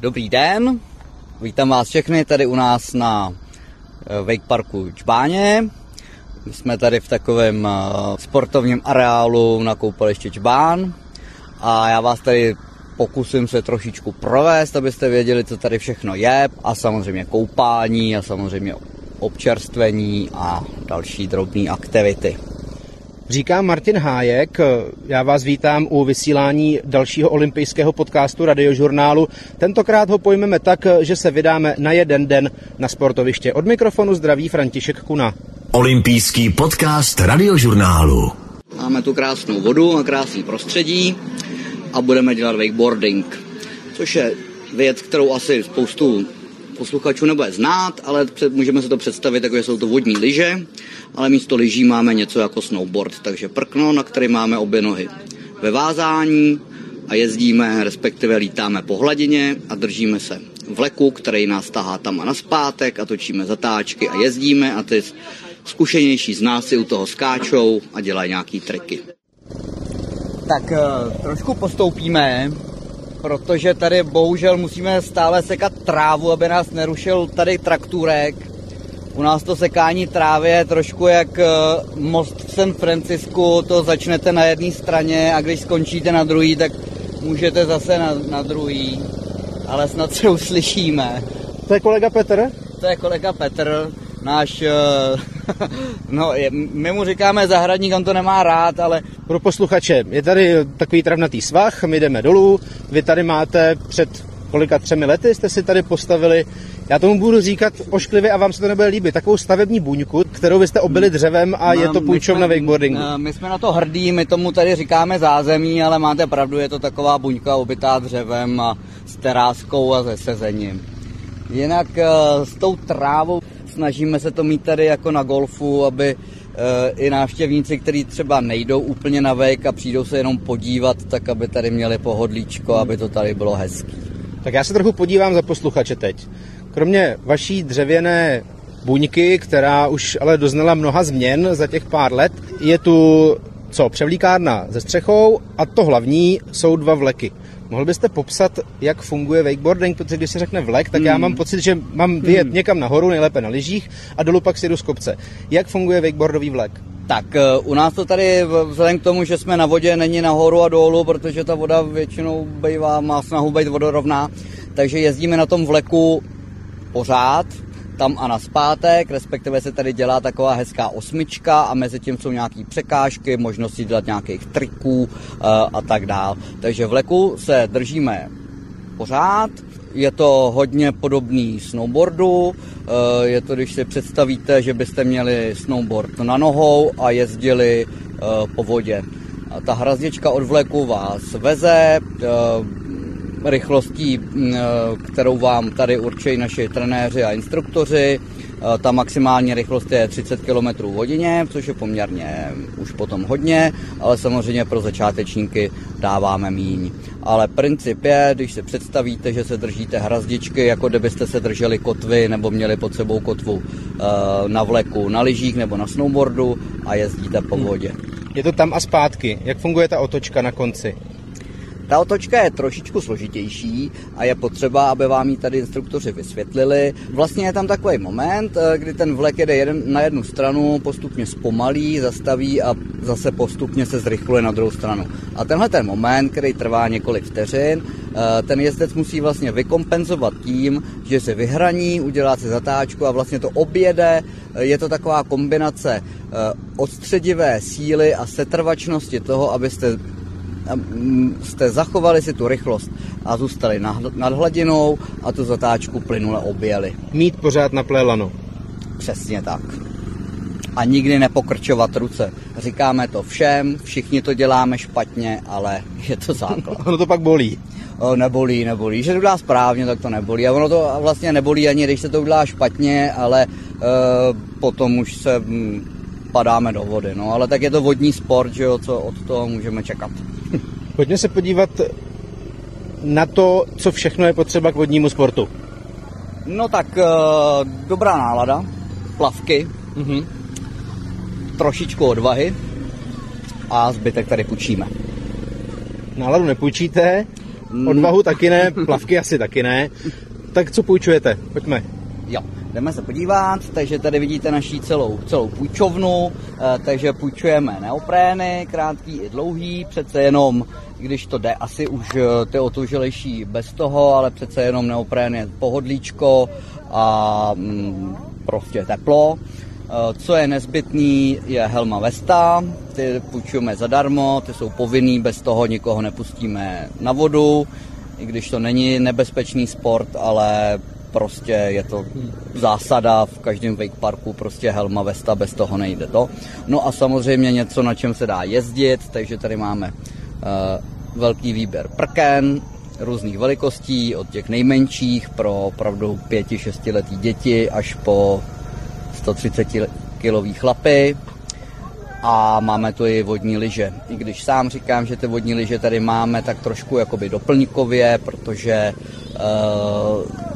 Dobrý den, vítám vás všechny tady u nás na eh, Wake Parku Čbáně. My jsme tady v takovém eh, sportovním areálu na koupaliště Čbán a já vás tady pokusím se trošičku provést, abyste věděli, co tady všechno je a samozřejmě koupání a samozřejmě občerstvení a další drobné aktivity. Říká Martin Hájek, já vás vítám u vysílání dalšího olympijského podcastu radiožurnálu. Tentokrát ho pojmeme tak, že se vydáme na jeden den na sportoviště. Od mikrofonu zdraví František Kuna. Olympijský podcast radiožurnálu. Máme tu krásnou vodu a krásný prostředí a budeme dělat wakeboarding, což je věc, kterou asi spoustu posluchačů nebude znát, ale před, můžeme si to představit, jako že jsou to vodní lyže, ale místo lyží máme něco jako snowboard, takže prkno, na který máme obě nohy ve vázání a jezdíme, respektive lítáme po hladině a držíme se vleku, který nás tahá tam a naspátek a točíme zatáčky a jezdíme a ty zkušenější z nás si u toho skáčou a dělají nějaký triky. Tak eh, trošku postoupíme protože tady bohužel musíme stále sekat trávu, aby nás nerušil tady traktůrek. U nás to sekání trávy je trošku jak eh, most v San Francisku, to začnete na jedné straně a když skončíte na druhý, tak můžete zase na, na druhý, ale snad se uslyšíme. To je kolega Petr? To je kolega Petr, náš, eh, no, my mu říkáme zahradník, on to nemá rád, ale... Pro posluchače, je tady takový travnatý svah, my jdeme dolů, vy tady máte před kolika třemi lety jste si tady postavili, já tomu budu říkat ošklivě a vám se to nebude líbit, takovou stavební buňku, kterou byste obili dřevem a je to půjčovna wakeboardingu. Eh, my jsme na to hrdí, my tomu tady říkáme zázemí, ale máte pravdu, je to taková buňka obytá dřevem a s teráskou a se sezením. Jinak eh, s tou trávou snažíme se to mít tady jako na golfu, aby eh, i návštěvníci, kteří třeba nejdou úplně na vejk a přijdou se jenom podívat, tak aby tady měli pohodlíčko, aby to tady bylo hezký. Tak já se trochu podívám za posluchače teď. Kromě vaší dřevěné buňky, která už ale doznala mnoha změn za těch pár let, je tu co, převlíkárna ze střechou a to hlavní jsou dva vleky. Mohl byste popsat, jak funguje wakeboarding, protože když se řekne vlek, tak hmm. já mám pocit, že mám vyjet hmm. někam nahoru, nejlépe na lyžích a dolů pak si jdu z kopce. Jak funguje wakeboardový vlek? Tak u nás to tady vzhledem k tomu, že jsme na vodě, není nahoru a dolů, protože ta voda většinou bývá, má snahu být vodorovná, takže jezdíme na tom vleku pořád, tam a na zpátek, respektive se tady dělá taková hezká osmička a mezi tím jsou nějaké překážky, možnosti dělat nějakých triků eh, a tak dál. Takže v leku se držíme pořád, je to hodně podobný snowboardu, eh, je to, když si představíte, že byste měli snowboard na nohou a jezdili eh, po vodě. A ta hrazdička od vleku vás veze, rychlostí, mm, eh, kterou vám tady určují naši trenéři a instruktoři. Eh, ta maximální rychlost je 30 km hodině, což je poměrně už potom hodně, ale samozřejmě pro začátečníky dáváme míň. Ale princip je, když si představíte, že se držíte hrazdičky, jako kdybyste se drželi kotvy nebo měli pod sebou kotvu eh, na vleku, na lyžích nebo na snowboardu a jezdíte po vodě. Je to tam a zpátky. Jak funguje ta otočka na konci? Ta otočka je trošičku složitější a je potřeba, aby vám ji tady instruktoři vysvětlili. Vlastně je tam takový moment, eh, kdy ten vlek jede jeden, na jednu stranu, postupně zpomalí, zastaví a zase postupně se zrychluje na druhou stranu. A tenhle ten moment, který trvá několik vteřin, eh, ten jezdec musí vlastně vykompenzovat tím, že se vyhraní, udělá si zatáčku a vlastně to objede. Eh, je to taková kombinace odstředivé síly a setrvačnosti toho, abyste jste zachovali si tu rychlost a zůstali nad hladinou a tu zatáčku plynule objeli. Mít pořád na plélano. Přesně tak. A nikdy nepokrčovat ruce. Říkáme to všem, všichni to děláme špatně, ale je to základ. ono to pak bolí. O, nebolí, nebolí. Když se to udělá správně, tak to nebolí. A ono to vlastně nebolí ani, když se to udělá špatně, ale e, potom už se m, mm, padáme do vody. No, ale tak je to vodní sport, že jo, co od toho můžeme čekat. Pojďme se podívat na to, co všechno je potřeba k vodnímu sportu. No tak uh, dobrá nálada, plavky, mm-hmm. trošičku odvahy a zbytek tady půjčíme. Náladu nepůjčíte? Odvahu taky ne, plavky asi taky ne. Tak co půjčujete? Pojďme. Jo, jdeme se podívat, takže tady vidíte naší celou, celou půjčovnu, eh, takže půjčujeme neoprény, krátký i dlouhý, přece jenom, když to jde, asi už eh, ty otužilejší bez toho, ale přece jenom neoprén je pohodlíčko a mm, prostě teplo. Eh, co je nezbytný, je helma Vesta, ty půjčujeme zadarmo, ty jsou povinný, bez toho nikoho nepustíme na vodu, i když to není nebezpečný sport, ale prostě je to zásada v každém wake parku, prostě helma Vesta, bez toho nejde to. No a samozřejmě něco, na čem se dá jezdit, takže tady máme uh, velký výběr prken, různých velikostí, od těch nejmenších pro opravdu 5-6 letý děti až po 130 kilový chlapy a máme tu i vodní lyže. I když sám říkám, že ty vodní lyže tady máme tak trošku jakoby doplňkově, protože uh,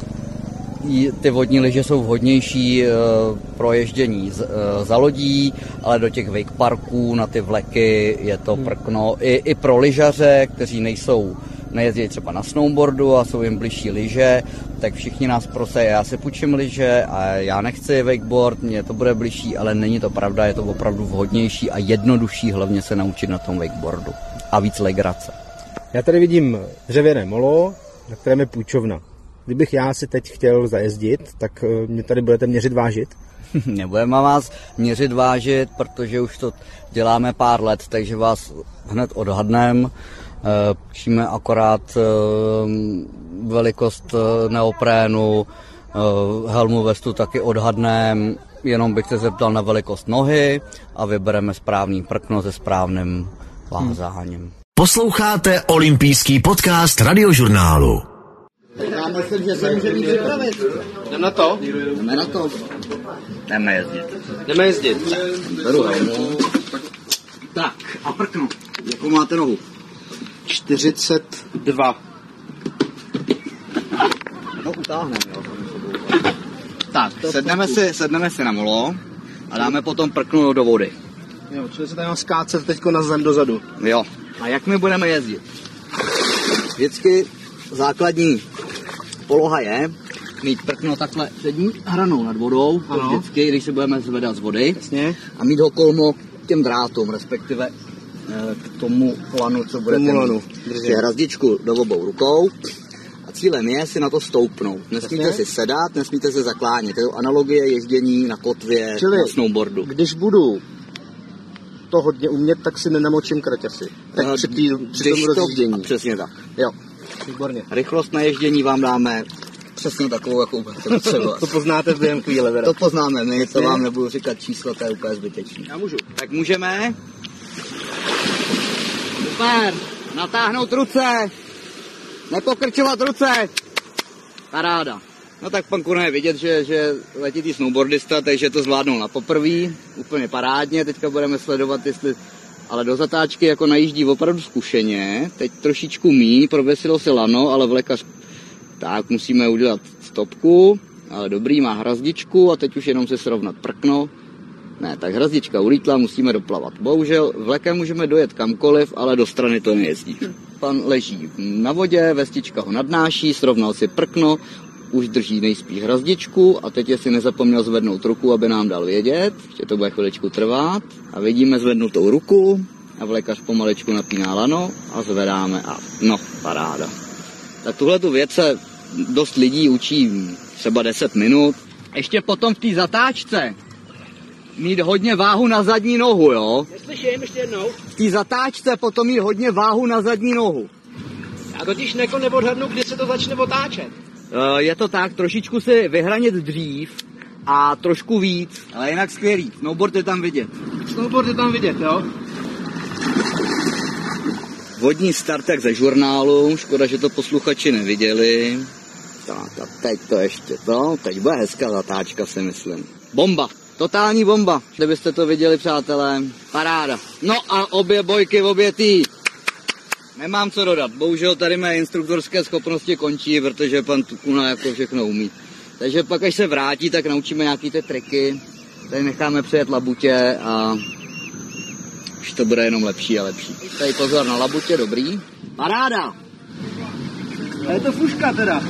ty vodní lyže jsou vhodnější uh, pro ježdění uh, za lodí, ale do těch wake parků na ty vleky je to prkno. I, i pro lyžaře, kteří nejsou nejezdí třeba na snowboardu a jsou jim blížší lyže, tak všichni nás prosí, já si půjčím lyže a já nechci wakeboard, mně to bude blížší, ale není to pravda, je to opravdu vhodnější a jednodušší hlavně se naučit na tom wakeboardu a víc legrace. Já tady vidím dřevěné molo, na kterém je půjčovna. Kdybych já si teď chtěl zajezdit, tak eh, mě tady budete měřit vážit? Nebudeme vás měřit vážit, protože už to děláme pár let, takže vás hned odhadneme. Píšeme akorát eh, velikost eh, neoprénu, eh, helmu vestu taky odhadneme, jenom bych se zeptal na velikost nohy a vybereme správný prkno se správným vázáním. Posloucháte olympijský podcast radiožurnálu. Já myslím, že se můžeme připravit. Jdeme na to? Jdeme na to. Jdeme jezdit. Jdeme jezdit. Beru helmu. Tak, a prkno. Jakou máte nohu? 42. No utáhneme, jo. Tak, sedneme si, sedneme si na molo a dáme potom prknu do vody. Jo, čili se tady mám skácet teďko na zem dozadu. Jo. A jak my budeme jezdit? Vždycky základní poloha je mít prkno takhle přední hranou nad vodou, Ano. vždycky, když se budeme zvedat z vody. Jasně. A mít ho kolmo k těm drátům, respektive eh, k tomu lanu, co budete tomu lanu, držím. Prostě hrazdičku do obou rukou a cílem je si na to stoupnout. Nesmíte Jasně. si sedat, nesmíte se zaklánět. Je to analogie ježdění na kotvě, Čili- na snowboardu. Když budu to hodně umět, tak si nenamočím kraťasy. Tak Eh, při, tý, při tom to- rozjíždění. Přesně tak. Jo, výborně. Rychlost na ježdění vám dáme přesně takovou, jakou budete třeba. To poznáte během chvíle, teda. To poznáme my, to vám nebudu říkat číslo, to je úplně zbytečný. Já můžu. Tak můžeme? Super, natáhnout ruce, nepokrčovat ruce. Paráda. No tak pan Kuna je vidět, že, že letitý snowboardista, takže to zvládnul na poprví, úplně parádně. Teďka budeme sledovat, jestli ale do zatáčky jako najíždí opravdu zkušeně. Teď trošičku míň, provesilo se lano, ale vlekař tak musíme udělat stopku, ale dobrý, má hrazdičku a teď už jenom se srovnat prkno. Ne, tak hrazdička ulítla, musíme doplavat. Bohužel vlekem můžeme dojet kamkoliv, ale do strany to nejezdí. Pan leží na vodě, vestička ho nadnáší, srovnal si prkno, už drží nejspíš hrazdičku a teď jestli nezapomněl zvednout ruku, aby nám dal vědět, že to bude chviličku trvat a vidíme zvednutou ruku a vlekař pomalečku napíná lano a zvedáme a no, paráda. Tak tuhle tu věc se dost lidí učí třeba 10 minut. Ještě potom v té zatáčce mít hodně váhu na zadní nohu, jo? Neslyším, ještě jednou. V té zatáčce potom mít hodně váhu na zadní nohu. Já totiž neko neodhadnu, kdy se to začne otáčet. Eh, Je to tak, trošičku si vyhranit dřív a trošku víc, ale jinak skvělý. Snowboard je tam vidět. Snowboard je tam vidět, jo? Vodní startek ze žurnálu, škoda, že to posluchači neviděli. Tak a teď to ještě to, teď bude hezká zatáčka si myslím. Bomba, totální bomba, kdybyste to viděli přátelé, paráda. No a obě bojky, obě tý. Nemám co dodat, bohužel tady mé instruktorské schopnosti končí, protože pan Tukuna jako všechno umí. Takže pak, až se vrátí, tak naučíme nějaký ty triky. Tady necháme přijet labutě a už to bude jenom lepší a lepší. Tady pozor na labutě, dobrý. Paráda! A je to fuška teda.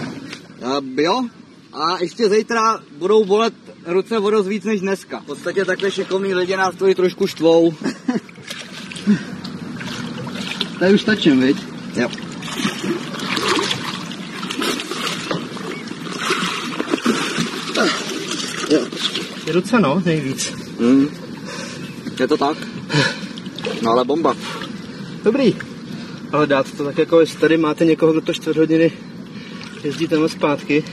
A, jo, a ještě zítra budou bolet ruce o dost víc než dneska. V podstatě takhle šikovní lidi nás i trošku štvou. Tady už tačím, viď? Jo. Je ruce, no, nejvíc. Hmm. Je to tak? No ale bomba. Dobrý. Ale dát to tak jako, jestli tady máte někoho, kdo to čtvrt hodiny jezdí tam a zpátky,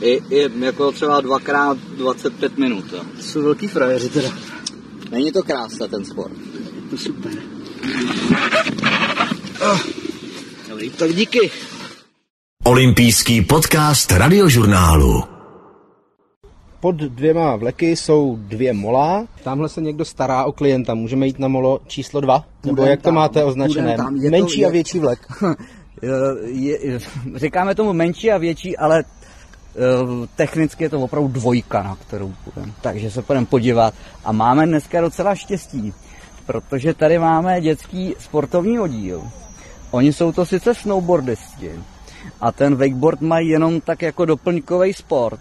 I, i jako třeba dvakrát 25 minut. Jo. to jsou velký frajeři teda. Není to krása ten sport. To super. Dobrý, tak díky. Olympijský podcast radiožurnálu. Pod dvěma vleky jsou dvě mola. Tamhle se někdo stará o klienta. Můžeme jít na molo číslo dva? Nebo jak to tam, máte označené? tam. Je to- Menší je- a větší vlek. je, je, říkáme tomu menší a větší, ale eh, technicky je to opravdu dvojka, na kterou půjdeme. Takže se půjdeme podívat. A máme dneska docela štěstí, protože tady máme dětský sportovní oddíl. Oni jsou to sice snowboardisti a ten wakeboard mají jenom tak jako doplňkový sport,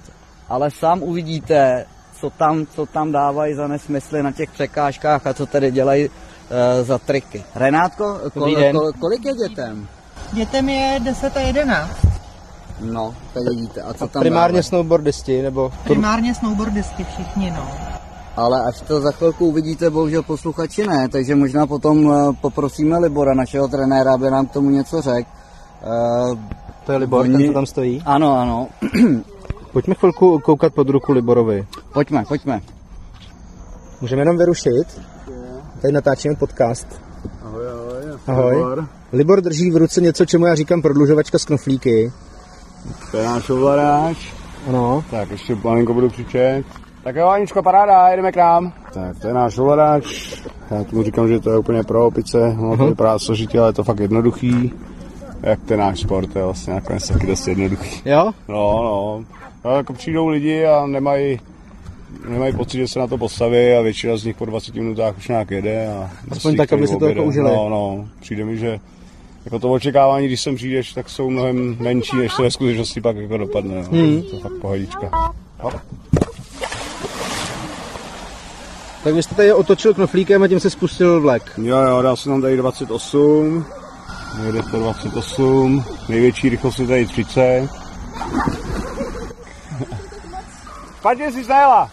ale sám uvidíte, co tam, co tam dávají za nesmysly na těch překážkách a co tady dělají e, za triky. Renátko, kol, kol, kolik je dětem? Dětem je 10 a 11. No, tak vidíte. A co tam Primárně dávají? snowboardisti, nebo... Primárně snowboardisti všichni, no. Ale až to za chvilku uvidíte, bohužel posluchači ne, takže možná potom eh, poprosíme Libora, našeho trenéra, aby nám k tomu něco řekl. Uh, To je Libor, ten, co tam stojí. ano, ano. Pojďme chvilku koukat pod ruku Liborovi. pojďme, pojďme. Můžeme jenom vyrušit? Tady natáčíme podcast. Ahoj, ahoj. Ahoj. Libor. Libor drží v ruce něco, čemu já říkám prodlužovačka z knoflíky. To je náš ovladač. Ano. Tak ještě malinko budu křičet. Tak jo, Aničko, paráda, jedeme k nám. Tak to je náš ovladač. Já tomu říkám, že to je úplně pro opice. No, to vypadá složitě, ale je to fakt jednoduchý. Jak ten náš sport, je vlastně nakonec taky dost jednoduchý. Jo? No, no. no jako přijdou lidi a nemají nemají pocit, že se na to postaví a většina z nich po 20 minutách už nějak jede. A Aspoň tak, aby si to jako užili. No, no. Přijde mi, že jako to očekávání, když sem přijdeš, tak jsou mnohem menší, než to ve skutečnosti pak jako dopadne. No. Hmm. To je fakt pohodička. Hop. Tak vy jste tady otočil knoflíkem a tím se spustil vlek. Jo, jo, dal jsem tam tady 28, jede to 28, největší rychlost je tady 30. Špatně si zajela.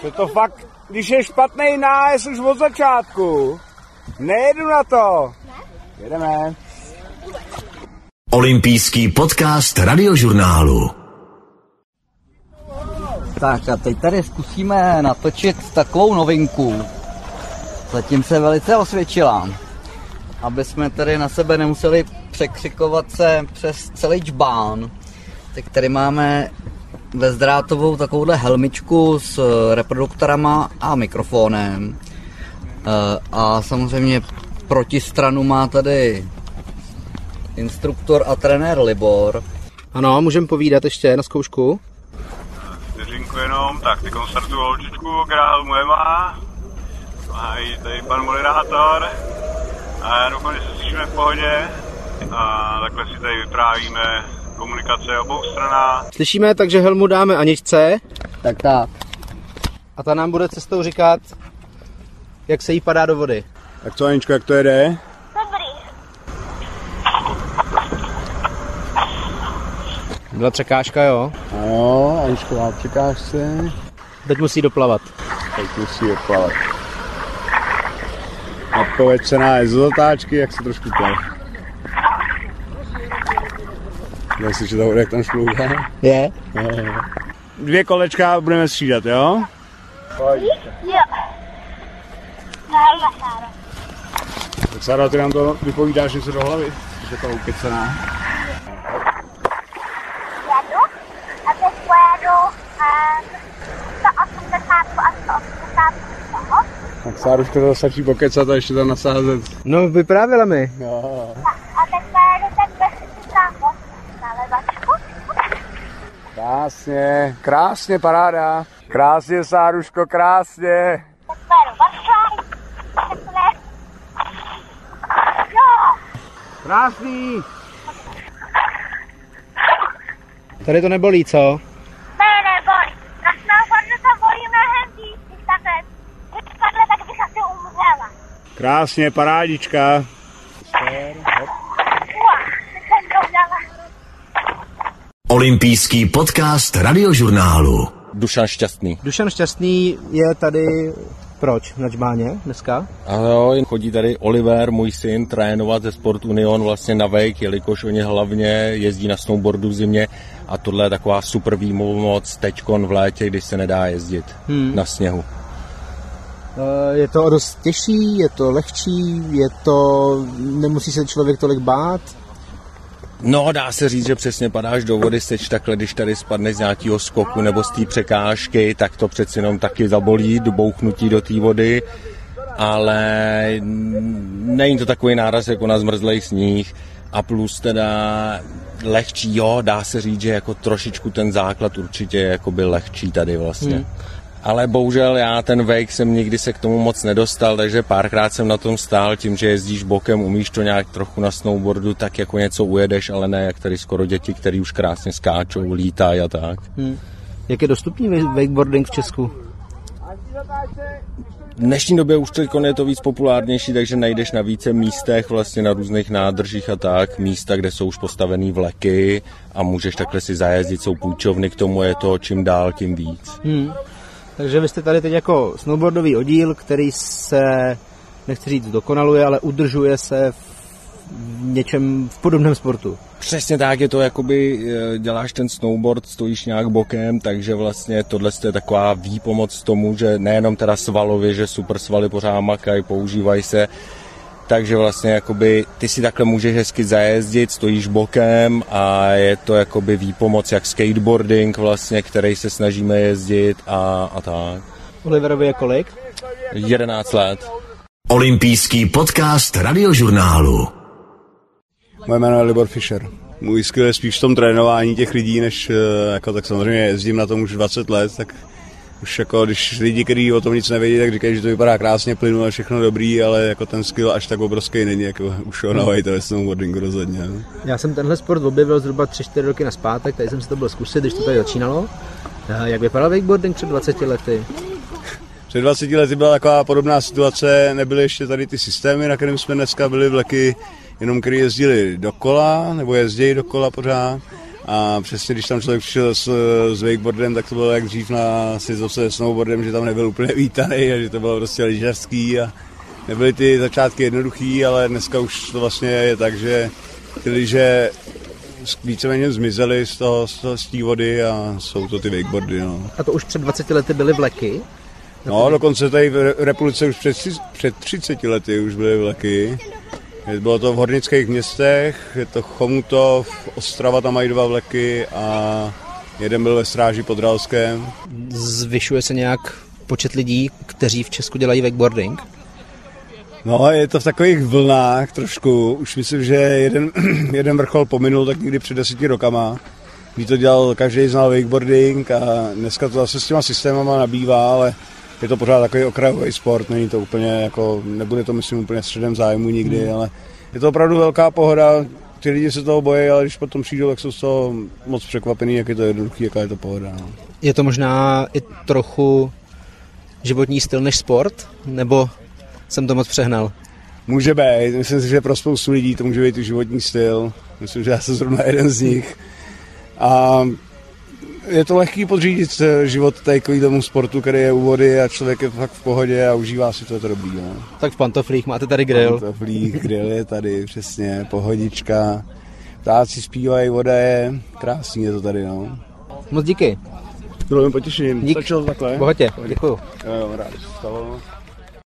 To je to fakt, když je špatný nájezd už od začátku. Nejedu na to. Jedeme. Olympijský podcast radiožurnálu. Tak a teď tady zkusíme natočit takovou novinku. Zatím se velice osvědčila. Aby jsme tady na sebe nemuseli překřikovat se přes celý čbán. Tak tady máme bezdrátovou takovouhle helmičku s reproduktorama a mikrofonem. E, A samozřejmě protistranu má tady instruktor a trenér Libor. Ano, můžeme povídat ještě na zkoušku. Vteřinku jenom, tak teď startuju holčičku, která helmu nemá. A i tady pan moderátor. A já doufám, že se slyšíme v pohodě. A takhle si tady vyprávíme komunikace obou stranách. Slyšíme, takže helmu dáme Aničce Tak tak. a ta nám bude cestou říkat, jak se jí padá do vody. Tak co Aničko, jak to jede? Byla překážka, jo. Ano, Aničko má překážce. Teď musí doplavat. Teď musí odplavat. Odpověď se na z zatáčky, jak se trošku plav. Si, že to bude, jak tam šplouchá. Je? Dvě kolečka budeme střídat, jo? Tak Sára, ty nám to vypovídáš něco do hlavy? Že to ukecená. Tak Sáruška to stačí pokecat a ještě tam nasázet. No, vyprávila mi. No. A, a tak Sáru, tak Krásně, krásně, paráda. Krásně, Sáruško, krásně. Krásný. Tady to nebolí, co? Krásně, parádička. Olympijský podcast radiožurnálu. Dušan Šťastný. Dušan Šťastný je tady proč na Čbáně dneska? Ano, chodí tady Oliver, můj syn, trénovat ze Sport Union vlastně na wake, jelikož oni hlavně jezdí na snowboardu v zimě a tohle je taková super výmoc teďkon v létě, když se nedá jezdit hmm. na sněhu. Eh, Je to dost těžší, je to lehčí, je to, nemusí se člověk tolik bát. No, dá se říct, že přesně padáš do vody, seč takhle, když tady spadneš z nějakého skoku nebo z té překážky, tak to přeci jenom taky zabolí, do bouchnutí do té vody, ale není to takový náraz jako na zmrzlej sníh a plus teda lehčí, jo, dá se říct, že jako trošičku ten základ určitě je jakoby lehčí tady vlastně. Hmm. Ale bohužel já ten wake jsem nikdy se k tomu moc nedostal, takže párkrát jsem na tom stál tím, že jezdíš bokem, umíš to nějak trochu na snowboardu, tak jako něco ujedeš, ale ne jak tady skoro děti, který už krásně skáčou, lítají a tak. Hmm. Jak je dostupný wa- wakeboarding v Česku? V dnešní době už teď je to víc populárnější, takže najdeš na více místech, vlastně na různých nádržích a tak, místa, kde jsou už postavený vleky a můžeš takhle si zajezdit, jsou půjčovny, k tomu je to čím dál, tím víc. Hmm. Takže vy jste tady teď jako snowboardový oddíl, který se, nechci říct dokonaluje, ale udržuje se v něčem v podobném sportu. Přesně tak, je to jakoby, eh, děláš ten snowboard, stojíš nějak bokem, takže vlastně tohle je taková výpomoc tomu, že nejenom teda svalově, že super svaly pořád makají, používají se, takže vlastně jakoby ty si takhle můžeš hezky zajezdit, stojíš bokem a je to jakoby výpomoc jak skateboarding vlastně, který se snažíme jezdit a, a tak. Oliverovi je kolik? 11 let. Olympijský podcast radiožurnálu. Moje jméno je Libor Fischer. Můj skill je spíš v tom trénování těch lidí, než eh, jako tak samozřejmě jezdím na tom už 20 let, tak už jako když lidi, kteří o tom nic nevědí, tak říkají, že to vypadá krásně, plynule, všechno dobrý, ale jako ten skill až tak obrovský není, jako už ho navajíte ve snowboardingu rozhodně. no. Já jsem tenhle sport objevil zhruba 3-4 roky naspátek, tady jsem si to byl zkusit, když to tady začínalo. Eh, Jak vypadal wakeboarding před 20 lety? Před 20 lety byla taková podobná situace, nebyly ještě tady ty systémy, na kterém jsme dneska byli vleky, jenom který jezdili dokola, nebo jezdí dokola pořád. A přesně když tam člověk přišel s, s wakeboardem, tak to bylo jak dřív na sjezdovce se snowboardem, že tam nebyl úplně vítaný a že to bylo prostě lyžařský a nebyly ty začátky jednoduchý, ale dneska už to vlastně je tak, že ty lyže víceméně zmizely z toho, z, toho, z té vody a jsou to ty wakeboardy. No. A to už před 20 lety byly vleky. No, dokonce tady v Re- republice už před, před 30 lety už byly vleky. Bylo to v hornických městech, je to Chomutov, Ostrava tam mají dva vleky a jeden byl ve Stráži pod Ralskem. Zvyšuje se nějak počet lidí, kteří v Česku dělají wakeboarding? No, je to v takových vlnách trošku. Už myslím, že jeden, jeden vrchol pominul tak někdy před deseti rokama. Kdy to dělal, každý znal wakeboarding a dneska to zase s těma systémama nabývá, ale je to pořád takový okrajový sport, není to úplně jako, nebude to myslím úplně středem zájmu nikdy, hmm. ale je to opravdu velká pohoda, ty lidi se toho bojí, ale když potom přijdou, tak jsou z toho moc překvapený, jak je to jednoduchý, jaká je to pohoda. No. Je to možná i trochu životní styl než sport? Nebo jsem to moc přehnal? Může být, myslím si, že pro spoustu lidí to může být i životní styl. Myslím, že já jsem zrovna jeden z nich. A je to lehký podřídit život takový tomu sportu, který je u vody a člověk je fakt v pohodě a užívá si to, je to dobrý. No. Tak v pantoflích máte tady grill. Pantoflík, grill je tady, přesně, pohodička. Ptáci zpívají, voda je, krásný je to tady, no. Moc díky. Bylo mi potěšením. Dík. Stačilo takhle? Bohatě, děkuju. Jo, jo, rád stalo.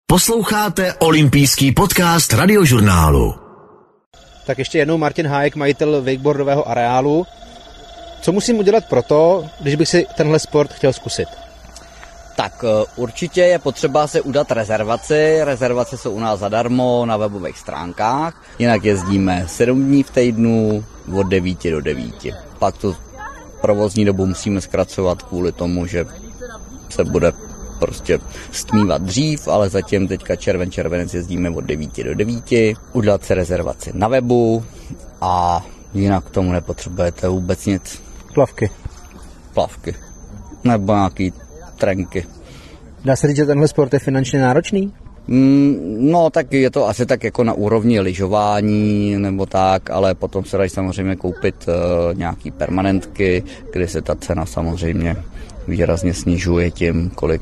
Posloucháte olympijský podcast radiožurnálu. Tak ještě jednou Martin Hájek, majitel wakeboardového areálu. Co musím udělat proto, když bych si tenhle sport chtěl zkusit? Tak eh, určitě je potřeba se udat rezervaci. Rezervace jsou u nás zadarmo na webových stránkách. Jinak jezdíme 7 dní v týdnu od 9 do 9. Pak tu provozní dobu musíme zkracovat kvůli tomu, že se bude prostě stmívat dřív, ale zatím teďka červen, červenec jezdíme od 9 do 9. Udělat si rezervaci na webu a jinak k tomu nepotřebujete vůbec nic. Plavky. Plavky. Nebo nějaký trenky. Dá se říct, že tenhle sport je finančně náročný? Mm, no, tak je to asi tak jako na úrovni lyžování nebo tak, ale potom se dají samozřejmě koupit uh, nějaký permanentky, kdy se ta cena samozřejmě výrazně snižuje tím, kolik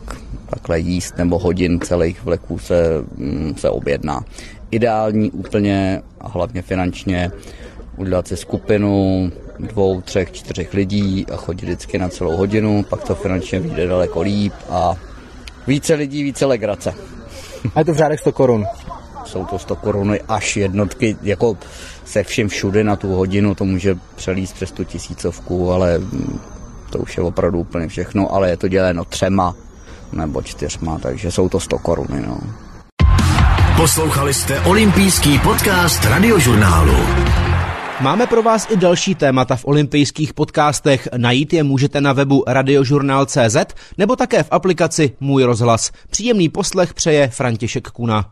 takhle jíst nebo hodin celých vleků se, mm, se objedná. Ideální úplně a hlavně finančně udělat si skupinu dvou, třech, čtyřech lidí a chodit vždycky na celou hodinu, pak to finančně vyjde daleko líp a více lidí, více legrace. A je to v řádech 100 korun. Jsou to 100 koruny až jednotky, jako se všem všude na tu hodinu, to může přelíst přes tu tisícovku, ale to už je opravdu úplně všechno, ale je to děleno třema nebo čtyřma, takže jsou to 100 koruny. No. Poslouchali jste olympijský podcast radiožurnálu. Máme pro vás i další témata v olympijských podcastech. Najít je můžete na webu radiožurnál.cz nebo také v aplikaci Můj rozhlas. Příjemný poslech přeje František Kuna.